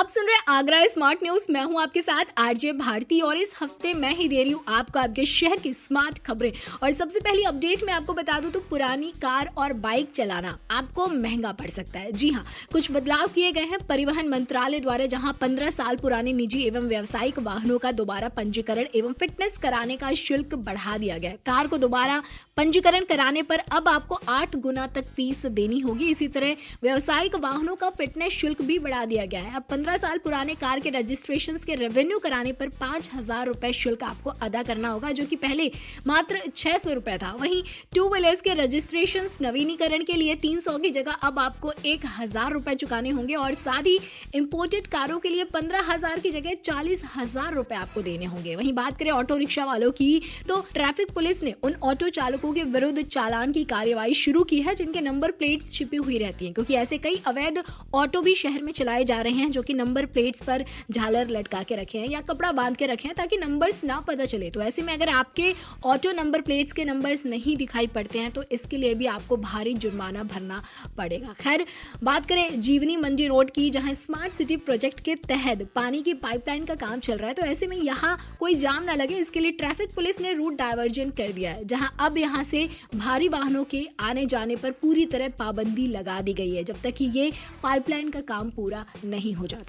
आप सुन रहे हैं आगरा स्मार्ट न्यूज़ मैं हूँ आपके साथ आरजे भारती और इस हफ़्ते मैं ही दे रही हूँ आपको, आपके शहर की स्मार्ट खबरें। और सबसे पहली अपडेट मैं आपको बता दूँ तो पुरानी कार और बाइक चलाना आपको महँगा पड़ सकता है। जी हाँ, कुछ बदलाव किए गए हैं परिवहन मंत्रालय द्वारा, जहाँ पंद्रह साल पुराने निजी एवं व्यावसायिक वाहनों का दोबारा पंजीकरण एवं फिटनेस कराने का शुल्क बढ़ा दिया गया कार को दोबारा पंजीकरण कराने पर अब आपको आठ गुना तक फ़ीस देनी होगी। इसी तरह व्यावसायिक वाहनों का फिटनेस शुल्क भी बढ़ा दिया गया है। अब पंद्रह साल पुराने कार के रजिस्ट्रेशन के रेवेन्यू कराने पर पाँच हज़ार रुपए शुल्क आपको अदा करना होगा, जो कि पहले मात्र छह सौ रुपए था। वहीं टू व्हीलर्स के रजिस्ट्रेशन नवीनीकरण के लिए तीन सौ की जगह अब आपको एक हज़ार रुपए चुकाने होंगे और साथ ही इम्पोर्टेड कारों के लिए पंद्रह हज़ार की जगह चालीस हज़ार रुपए आपको देने होंगे। वहीं बात करें ऑटो रिक्शा वालों की तो ट्रैफ़िक पुलिस ने उन ऑटो चालकों के विरुद्ध चालान की कार्यवाही शुरू की है, जिनके नंबर प्लेट्स छिपी हुई रहती हैं, क्योंकि ऐसे कई अवैध ऑटो भी शहर में चलाए जा रहे हैं, जो कि नंबर प्लेट्स पर झालर लटका के रखे हैं या कपड़ा बाँध के रखे हैं ताकि नंबर्स ना पता चले। तो ऐसे में अगर आपके ऑटो नंबर प्लेट्स के नंबर्स नहीं दिखाई पड़ते हैं तो इसके लिए भी आपको भारी जुर्माना भरना पड़ेगा। खैर, बात करें जीवनी मंडी रोड की, जहाँ स्मार्ट सिटी प्रोजेक्ट के तहत पानी की पाइपलाइन का काम चल रहा है तो ऐसे में यहाँ कोई जाम ना लगे। इसके लिए ट्रैफ़िक पुलिस ने रूट डायवर्जन कर दिया है, जहाँ अब यहाँ से भारी वाहनों के आने जाने पर पूरी तरह पाबंदी लगा दी गई है, जब तक कि ये पाइपलाइन का काम पूरा नहीं हो जाता।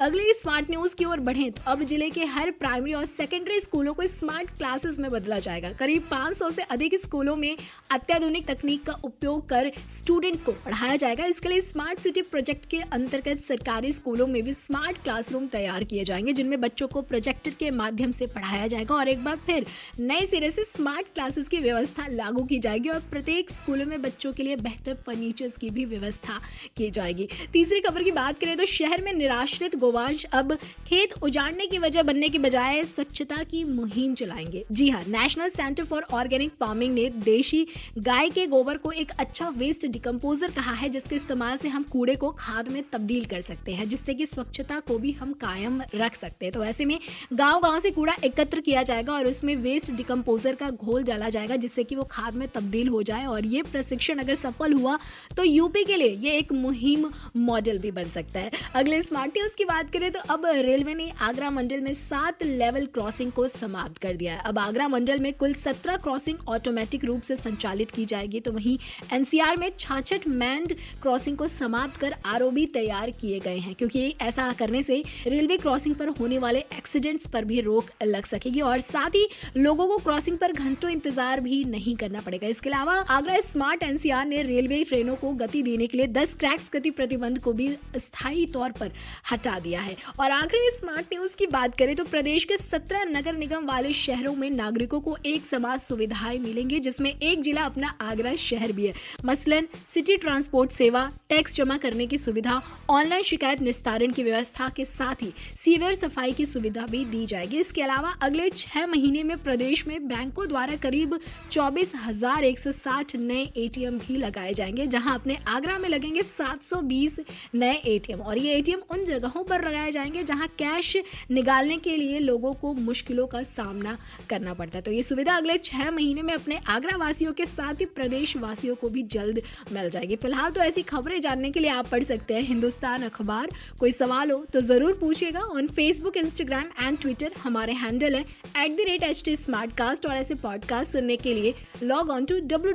अगले स्मार्ट न्यूज़ की ओर बढ़े तो अब ज़िले के हर प्राइमरी और सेकेंडरी स्कूलों को स्मार्ट क्लासेस में बदला जाएगा। करीब 500 से अधिक स्कूलों में अत्याधुनिक तकनीक का उपयोग कर स्टूडेंट्स को पढ़ाया जाएगा। इसके लिए स्मार्ट सिटी प्रोजेक्ट के अंतर्गत सरकारी स्कूलों में भी स्मार्ट क्लासरूम तैयार किए जाएँगे, जिनमें बच्चों को प्रोजेक्टर के माध्यम से पढ़ाया जाएगा और एक बार फिर नए सिरे से स्मार्ट क्लासेस की व्यवस्था लागू की जाएगी और प्रत्येक स्कूलों में बच्चों के लिए बेहतर फर्नीचर्स की भी व्यवस्था की जाएगी। तीसरी खबर की बात करें तो शहर में निराश्रित गोवंश अब खेत उजाड़ने की वजह बनने की बजाय स्वच्छता की मुहिम चलाएँगे। जी हाँ national centre for organic farming ने देशी गाय के गोबर को एक अच्छा वेस्ट डिकम्पोजर कहा है, जिसके इस्तेमाल से हम कूड़े को खाद में तब्दील कर सकते हैं, जिससे कि स्वच्छता को भी हम कायम रख सकते हैं। तो ऐसे में गाँव गाँव से कूड़ा एकत्र किया जाएगा और उसमें वेस्ट डिकम्पोजर का घोल डाला जाएगा, जिससे कि वो खाद में तब्दील हो जाए और ये प्रशिक्षण अगर सफल हुआ तो यूपी के लिए ये एक मुहिम मॉडल भी बन सकता है। अगले स्मार्ट न्यूज़ की बात करें तो अब रेलवे ने आगरा मंडल में सात लेवल क्रॉसिंग को समाप्त कर दिया है। अब आगरा मंडल में कुल सत्रह क्रॉसिंग ऑटोमेटिक रूप से संचालित की जाएगी तो वहीं एनसीआर में छाछठ मैंड क्रॉसिंग को समाप्त कर आरओबी तैयार किए गए हैं, क्योंकि ऐसा करने से रेलवे क्रॉसिंग पर होने वाले एक्सीडेंट्स पर भी रोक लग सकेगी और साथ ही लोगों को क्रॉसिंग पर घंटों इंतज़ार भी नहीं करना पड़ेगा। इसके अलावा आगरा स्मार्ट एनसीआर ने रेलवे ट्रेनों को गति देने के लिए 10 क्रैक्स गति प्रतिबंध को भी स्थायी तौर पर हटा दिया है। और आखिरी स्मार्ट न्यूज़ की बात करें तो प्रदेश के 17 नगर निगम वाले शहरों में नागरिकों को एक समाज सुविधाएँ मिलेंगे, जिसमें एक जिला अपना आगरा शहर भी है। मसलन, सिटी ट्रांसपोर्ट सेवा, टैक्स जमा करने की सुविधा, ऑनलाइन शिकायत निस्तारण की व्यवस्था के साथ ही सीवर सफ़ाई की सुविधा भी दी जाएगी। इसके अलावा अगले छह महीने में प्रदेश में बैंकों द्वारा करीब चौबीस हज़ार एक सौ साठ नए एटीएम भी लगाए जाएँगे, जहाँ अपने आगरा में लगेंगे 720 नए एटीएम और ये एटीएम उन जगहों पर लगाए जाएँगे जहाँ कैश निकालने के लिए लोगों को मुश्किलों का सामना करना पड़ता है। तो ये सुविधा अगले छह महीने में अपने आगरा वासियों के साथ ही प्रदेश वासियों को भी जल्द मिल जाएगी। फ़िलहाल तो ऐसी खबरें जानने के लिए आप पढ़ सकते हैं हिंदुस्तान अखबार। कोई सवाल हो तो ज़रूर पूछिएगा on Facebook Instagram and Twitter हमारे हैंडल है at the rate H T smart cast और ऐसे पॉडकास्ट सुनने के लिए लॉग ऑन टू डब्ल्यू